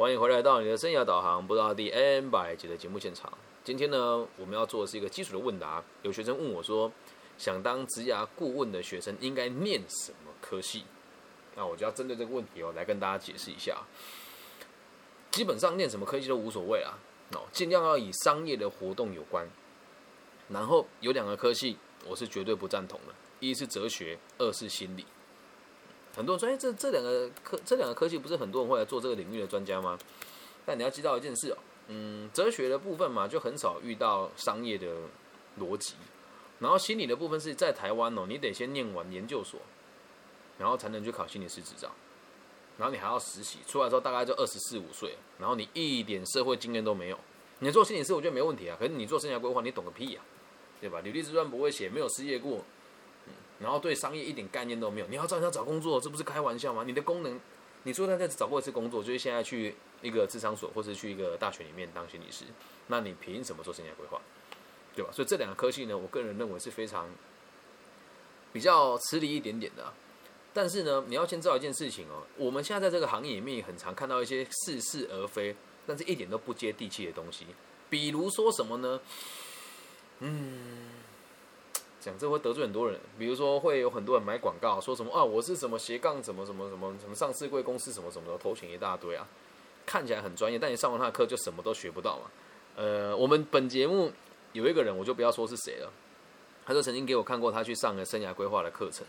欢迎回来到你的生涯导航，不知道第 N 百集的节目现场。今天呢，我们要做的是一个基础的问答。有学生问我说，想当职涯顾问的学生应该念什么科系？那我就要针对这个问题哦，来跟大家解释一下。基本上念什么科系都无所谓啊，哦，尽量要以商业的活动有关。然后有两个科系，我是绝对不赞同的，一是哲学，二是心理。很多人说，哎，这这两个科这两个科技不是很多人会来做这个领域的专家吗？但你要知道一件事哦，嗯，哲学的部分嘛，就很少遇到商业的逻辑。然后心理的部分是在台湾哦，你得先念完研究所，然后才能去考心理师执照。然后你还要实习，出来之后大概就二十四五岁，然后你一点社会经验都没有。你做心理师我觉得没问题啊，可是你做生涯规划，你懂个屁呀，对吧？履历自传不会写，没有失业过。然后对商业一点概念都没有，你要找人家找工作，这不是开玩笑吗？你的功能，你说他在找过一次工作，就是现在去一个智商所，或者去一个大学里面当心理师，那你凭什么做生涯规划，对吧？所以这两个科系呢，我个人认为是非常比较吃力一点点的。但是呢，你要先知道一件事情哦，我们现在在这个行业里面很常看到一些似是而非，但是一点都不接地气的东西，比如说什么呢？嗯。讲这会得罪很多人，比如说会有很多人买广告，说什么啊，我是什么斜杠什么什么什么什么上市贵公司什么什么的，头衔一大堆啊，看起来很专业，但你上完他的课就什么都学不到嘛。呃，我们本节目有一个人，我就不要说是谁了，他就曾经给我看过他去上了生涯规划的课程，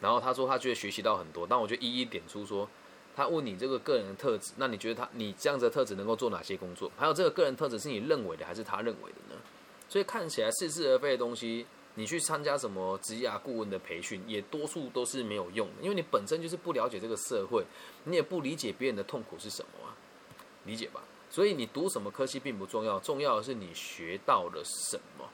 然后他说他觉得学习到很多，但我就一一点出说，他问你这个个人的特质，那你觉得他你这样子的特质能够做哪些工作？还有这个个人特质是你认为的还是他认为的呢？所以看起来似是而非的东西。你去参加什么职业顾问的培训，也多数都是没有用的，因为你本身就是不了解这个社会，你也不理解别人的痛苦是什么啊，理解吧？所以你读什么科系并不重要，重要的是你学到了什么。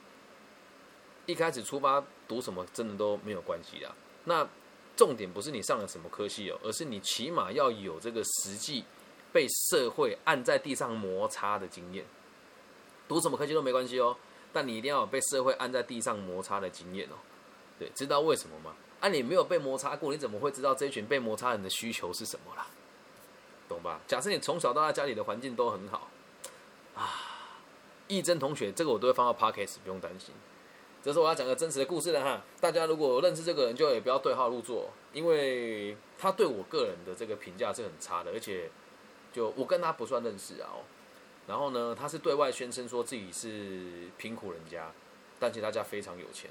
一开始出发读什么真的都没有关系的，那重点不是你上了什么科系哦，而是你起码要有这个实际被社会按在地上摩擦的经验。读什么科系都没关系哦。但你一定要有被社会按在地上摩擦的经验哦，对，知道为什么吗？啊，你没有被摩擦过，你怎么会知道这群被摩擦人的需求是什么啦？懂吧？假设你从小到大家里的环境都很好啊，义珍同学，这个我都会放到 podcast，不用担心。这是我要讲个真实的故事了哈，大家如果认识这个人，就也不要对号入座，因为他对我个人的这个评价是很差的，而且就我跟他不算认识啊哦。然后呢，他是对外宣称说自己是贫苦人家，但其实他家非常有钱，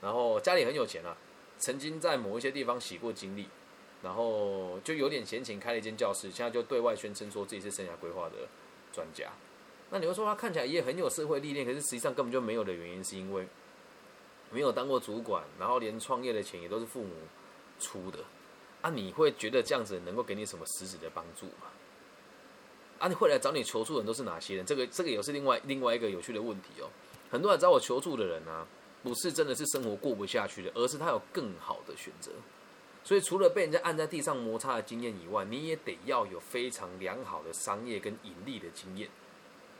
然后家里很有钱啊，曾经在某一些地方洗过经历，然后就有点闲钱开了一间教室，现在就对外宣称说自己是生涯规划的专家。那你会说他看起来也很有社会历练，可是实际上根本就没有的原因，是因为没有当过主管，然后连创业的钱也都是父母出的。啊，你会觉得这样子能够给你什么实质的帮助吗？啊，你会来找你求助的人都是哪些人？这个这个也是另外另外一个有趣的问题哦。很多来找我求助的人呢，不是真的是生活过不下去的，而是他有更好的选择。所以除了被人家按在地上摩擦的经验以外，你也得要有非常良好的商业跟盈利的经验，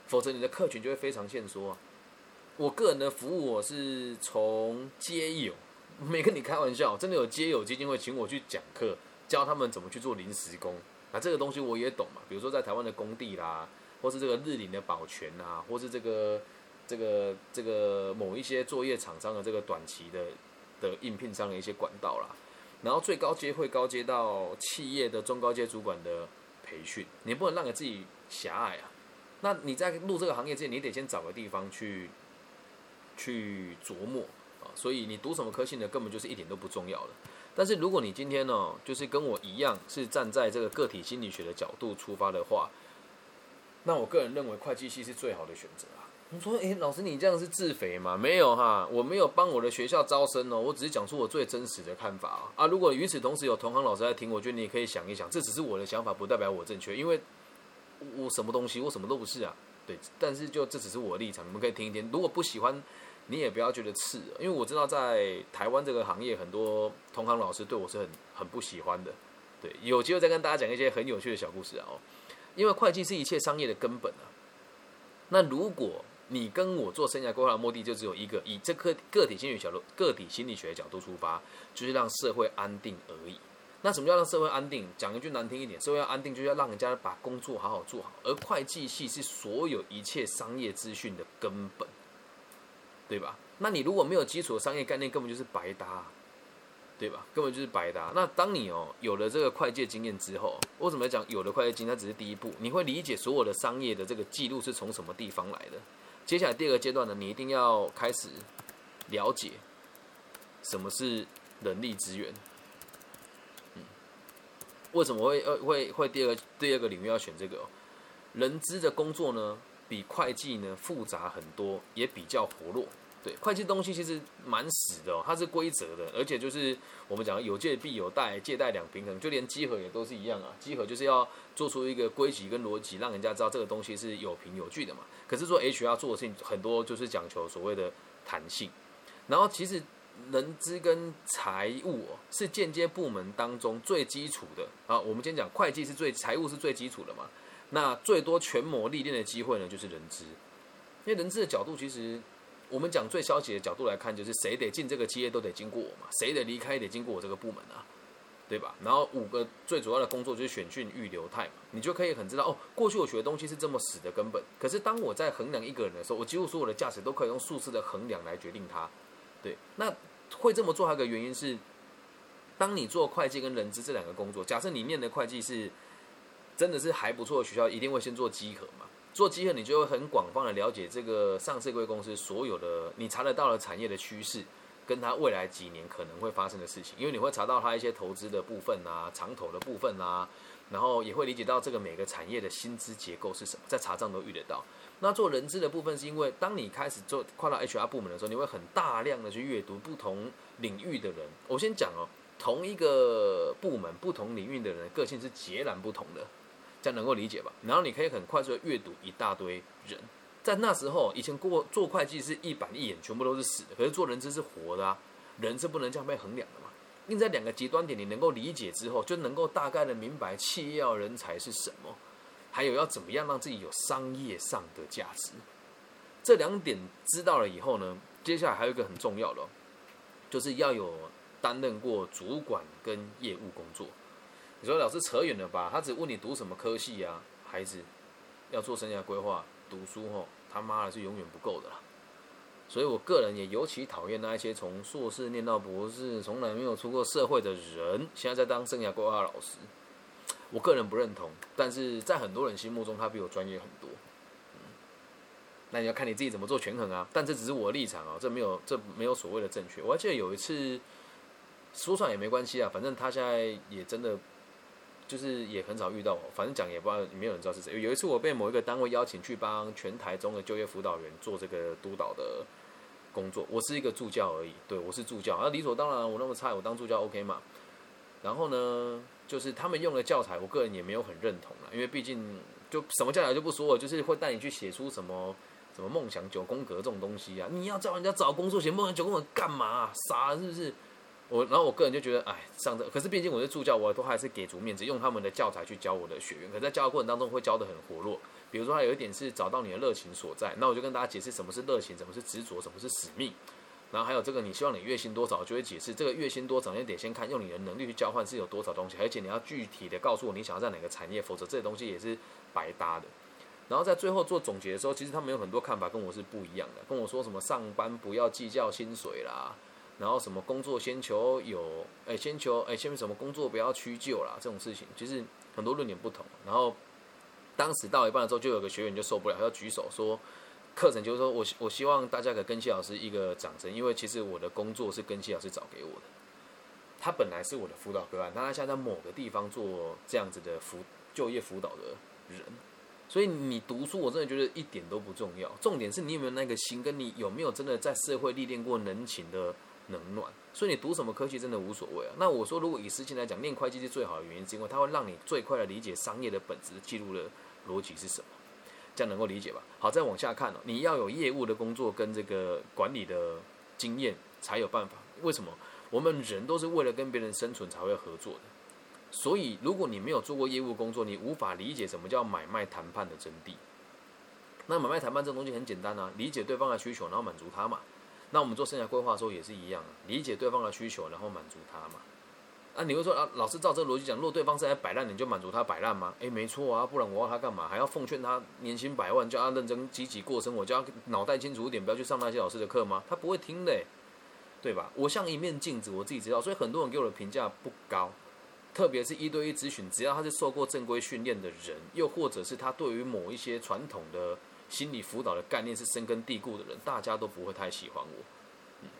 否则你的客群就会非常限缩啊。我个人的服务，我是从街友，没跟你开玩笑，真的有街友基金会请我去讲课，教他们怎么去做临时工。那这个东西我也懂嘛，比如说在台湾的工地啦，或是这个日领的保全啊，或是这个这个这个某一些作业厂商的这个短期的的应聘上的一些管道啦，然后最高阶会高阶到企业的中高阶主管的培训，你不能让你自己狭隘啊。那你在入这个行业之前，你得先找个地方去去琢磨啊。所以你读什么科系呢，根本就是一点都不重要的。但是如果你今天呢，就是跟我一样是站在这个个体心理学的角度出发的话，那我个人认为会计系是最好的选择啊。你说，诶，老师你这样是自肥吗？没有哈，我没有帮我的学校招生哦，我只是讲出我最真实的看法啊。啊，如果与此同时有同行老师在听，我觉得你也可以想一想，这只是我的想法，不代表我正确，因为我什么东西我什么都不是啊。对，但是就这只是我的立场，你们可以听一听。如果不喜欢。你也不要觉得刺，因为我知道在台湾这个行业，很多同行老师对我是很很不喜欢的。对，有机会再跟大家讲一些很有趣的小故事啊。哦，因为会计是一切商业的根本啊。那如果你跟我做生涯规划的目的就只有一个，以这个个体心理角度、个体心理学角度出发，就是让社会安定而已。那什么叫让社会安定？讲一句难听一点，社会要安定，就是要让人家把工作好好做好。而会计系是所有一切商业资讯的根本，对吧？那你如果没有基础的商业概念，根本就是白搭，对吧？根本就是白搭。那当你哦有了这个会计经验之后，为什么讲有了会计经验，只是第一步？你会理解所有的商业的这个记录是从什么地方来的。接下来第二个阶段呢，你一定要开始了解什么是人力资源。嗯，为什么会呃会会第二第二个领域要选这个？人资的工作呢，比会计呢复杂很多，也比较活络。对，会计东西其实蛮死的哦，它是规则的，而且就是我们讲有借必有贷，借贷两平衡，就连稽核也都是一样啊。稽核就是要做出一个规矩跟逻辑，让人家知道这个东西是有凭有据的嘛。可是做 HR 做的事情很多就是讲求所谓的弹性，然后其实人资跟财务哦是间接部门当中最基础的啊。我们今天讲会计是最，财务是最基础的嘛。那最多全模历练的机会呢，就是人资，因为人资的角度其实。我们讲最消极的角度来看，就是谁得进这个企业都得经过我嘛，谁得离开也得经过我这个部门啊，对吧？然后五个最主要的工作就是选训预留态嘛，你就可以很知道哦，过去我学的东西是这么死的根本。可是当我在衡量一个人的时候，我几乎所有的价值都可以用数字的衡量来决定他。对，那会这么做还有个原因是，当你做会计跟人资这两个工作，假设你念的会计是真的是还不错的学校，一定会先做稽核嘛。做集合，你就会很广泛的了解这个上市贵公司所有的你查得到的产业的趋势，跟它未来几年可能会发生的事情。因为你会查到它一些投资的部分啊，长投的部分啊，然后也会理解到这个每个产业的薪资结构是什么，在查账都遇得到。那做人资的部分，是因为当你开始做跨到 HR 部门的时候，你会很大量的去阅读不同领域的人。我先讲哦，同一个部门不同领域的人个性是截然不同的。这样能够理解吧？然后你可以很快速的阅读一大堆人，在那时候，以前过做会计是一板一眼，全部都是死的。可是做人资是活的啊，人是不能这样被衡量的嘛。因在两个极端点，你能够理解之后，就能够大概的明白企业要人才是什么，还有要怎么样让自己有商业上的价值。这两点知道了以后呢，接下来还有一个很重要的，就是要有担任过主管跟业务工作。你说老师扯远了吧？他只问你读什么科系呀？孩子要做生涯规划，读书吼他妈的是永远不够的啦。所以我个人也尤其讨厌那一些从硕士念到博士，从来没有出过社会的人，现在在当生涯规划老师。我个人不认同，但是在很多人心目中，他比我专业很多。那你要看你自己怎么做权衡啊。但这只是我的立场啊，这没有这没有所谓的正确。我还记得有一次说算也没关系啊，反正他现在也真的。就是也很少遇到我，反正讲也不知道，没有人知道是谁。有一次我被某一个单位邀请去帮全台中的就业辅导员做这个督导的工作，我是一个助教而已。对我是助教，那理所当然，我那么差，我当助教 OK 嘛？然后呢，就是他们用的教材，我个人也没有很认同了，因为毕竟就什么教材就不说了，就是会带你去写出什么什么梦想九宫格这种东西啊，你要叫人家找工作写梦想九宫格干嘛？傻是不是？我然后我个人就觉得，哎，上这可是毕竟我是助教，我都还是给足面子，用他们的教材去教我的学员。可在教的过程当中会教的很活络，比如说他有一点是找到你的热情所在，那我就跟大家解释什么是热情，什么是执着，什么是使命。然后还有这个，你希望你月薪多少，就会解释这个月薪多少，你得先看用你的能力去交换是有多少东西，而且你要具体的告诉我你想要在哪个产业，否则这些东西也是白搭的。然后在最后做总结的时候，其实他们有很多看法跟我是不一样的，跟我说什么上班不要计较薪水啦。然后什么工作先求有，哎，先求哎，先什么工作不要屈就啦，这种事情其实很多论点不同。然后当时到一半的时候，就有个学员就受不了，要举手说，课程就是说我我希望大家给根希老师一个掌声，因为其实我的工作是根希老师找给我的，他本来是我的辅导个案，但他现在在某个地方做这样子的辅就业辅导的人，所以你读书我真的觉得一点都不重要，重点是你有没有那个心，跟你有没有真的在社会历练过人情的。冷暖，所以你读什么科技真的无所谓啊。那我说，如果以事情来讲，念会计是最好的原因，是因为它会让你最快的理解商业的本质，记录的逻辑是什么，这样能够理解吧？好，再往下看哦，你要有业务的工作跟这个管理的经验才有办法。为什么？我们人都是为了跟别人生存才会合作的。所以，如果你没有做过业务工作，你无法理解什么叫买卖谈判的真谛。那买卖谈判这东西很简单啊，理解对方的需求，然后满足他嘛。那我们做生涯规划的时候也是一样，理解对方的需求，然后满足他嘛。啊，你会说啊，老师照这个逻辑讲，如果对方是来摆烂，你就满足他摆烂吗？哎，没错啊，不然我要他干嘛？还要奉劝他年薪百万，叫他认真积极过生活，叫他脑袋清楚一点，不要去上那些老师的课吗？他不会听的，对吧？我像一面镜子，我自己知道，所以很多人给我的评价不高，特别是一对一咨询，只要他是受过正规训练的人，又或者是他对于某一些传统的心理辅导的概念是深根蒂固的人，大家都不会太喜欢我。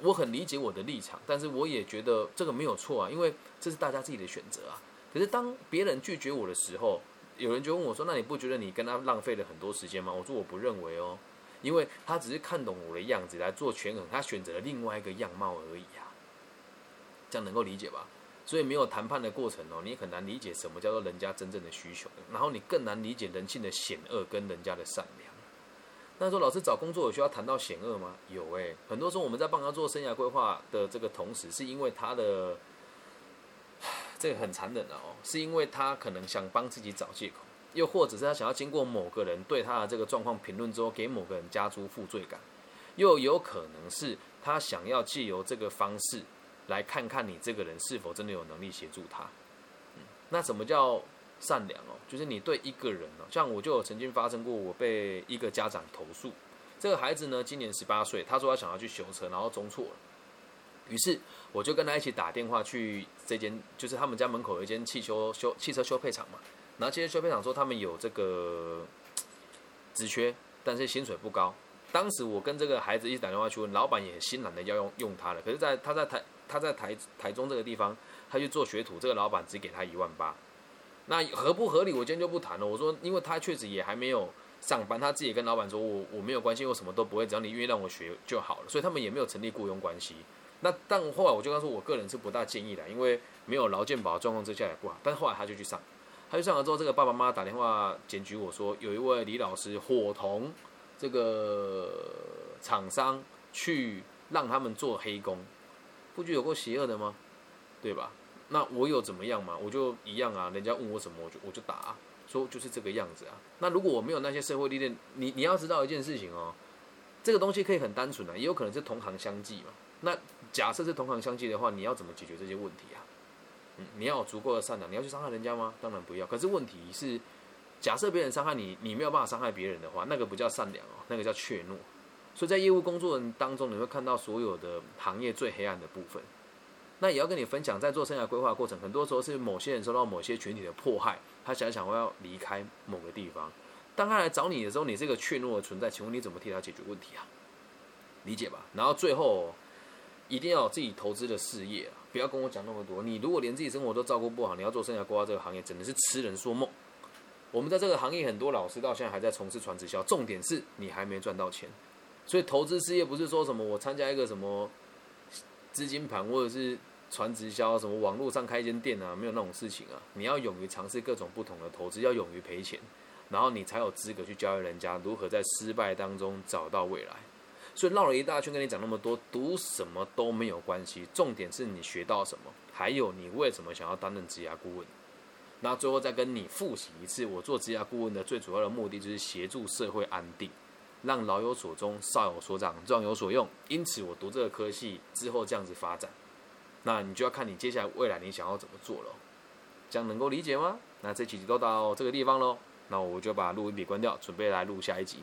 我很理解我的立场，但是我也觉得这个没有错啊，因为这是大家自己的选择啊。可是当别人拒绝我的时候，有人就问我说：“那你不觉得你跟他浪费了很多时间吗？”我说：“我不认为哦，因为他只是看懂我的样子来做权衡，他选择了另外一个样貌而已啊。这样能够理解吧？所以没有谈判的过程哦，你很难理解什么叫做人家真正的需求，然后你更难理解人性的险恶跟人家的善良。那说老师找工作有需要谈到险恶吗？有诶，很多时候我们在帮他做生涯规划的这个同时，是因为他的这个很残忍的哦，是因为他可能想帮自己找借口，又或者是他想要经过某个人对他的这个状况评论之后，给某个人加诸负罪感，又有可能是他想要借由这个方式来看看你这个人是否真的有能力协助他。嗯，那什么叫？善良哦，就是你对一个人哦，像我就有曾经发生过，我被一个家长投诉，这个孩子呢今年十八岁，他说他想要去修车，然后中错了，于是我就跟他一起打电话去这间，就是他们家门口有一间汽修修汽车修配厂嘛，然后汽车修配厂说他们有这个职缺，但是薪水不高。当时我跟这个孩子一起打电话去问，老板也心懒的要用用他了，可是在他在台他在台台中这个地方，他去做学徒，这个老板只给他一万八。那合不合理，我今天就不谈了。我说，因为他确实也还没有上班，他自己跟老板说，我我没有关系，我什么都不会，只要你愿意让我学就好了。所以他们也没有成立雇佣关系。那但后来我就跟他说，我个人是不大建议的，因为没有劳健保状况之下也不好。但后来他就去上，他去上了之后，这个爸爸妈妈打电话检举我说，有一位李老师伙同这个厂商去让他们做黑工，不觉得有够邪恶的吗？对吧？那我有怎么样嘛？我就一样啊。人家问我什么，我就我就答，说就是这个样子啊。那如果我没有那些社会历练，你你要知道一件事情哦，这个东西可以很单纯的，也有可能是同行相忌嘛。那假设是同行相忌的话，你要怎么解决这些问题啊？嗯，你要有足够的善良，你要去伤害人家吗？当然不要。可是问题是，假设别人伤害你，你没有办法伤害别人的话，那个不叫善良哦，那个叫怯懦。所以在业务工作人当中，你会看到所有的行业最黑暗的部分。那也要跟你分享，在做生涯规划过程，很多时候是某些人受到某些群体的迫害，他想想我要离开某个地方。当他来找你的时候，你这个怯懦的存在，请问你怎么替他解决问题啊？理解吧。然后最后一定要有自己投资的事业啊，不要跟我讲那么多。你如果连自己生活都照顾不好，你要做生涯规划这个行业，真的是痴人说梦。我们在这个行业，很多老师到现在还在从事传直销，重点是你还没赚到钱。所以投资事业不是说什么我参加一个什么。资金盘或者是传直销，什么网络上开一间店啊，没有那种事情啊。你要勇于尝试各种不同的投资，要勇于赔钱，然后你才有资格去教育人家如何在失败当中找到未来。所以绕了一大圈跟你讲那么多，读什么都没有关系，重点是你学到什么，还有你为什么想要担任职涯顾问。那最后再跟你复习一次，我做职涯顾问的最主要的目的就是协助社会安定。让老有所终，少有所长，壮有所用。因此，我读这个科系之后这样子发展，那你就要看你接下来未来你想要怎么做了。这样能够理解吗？那这几集都到这个地方喽，那我就把录音笔关掉，准备来录下一集。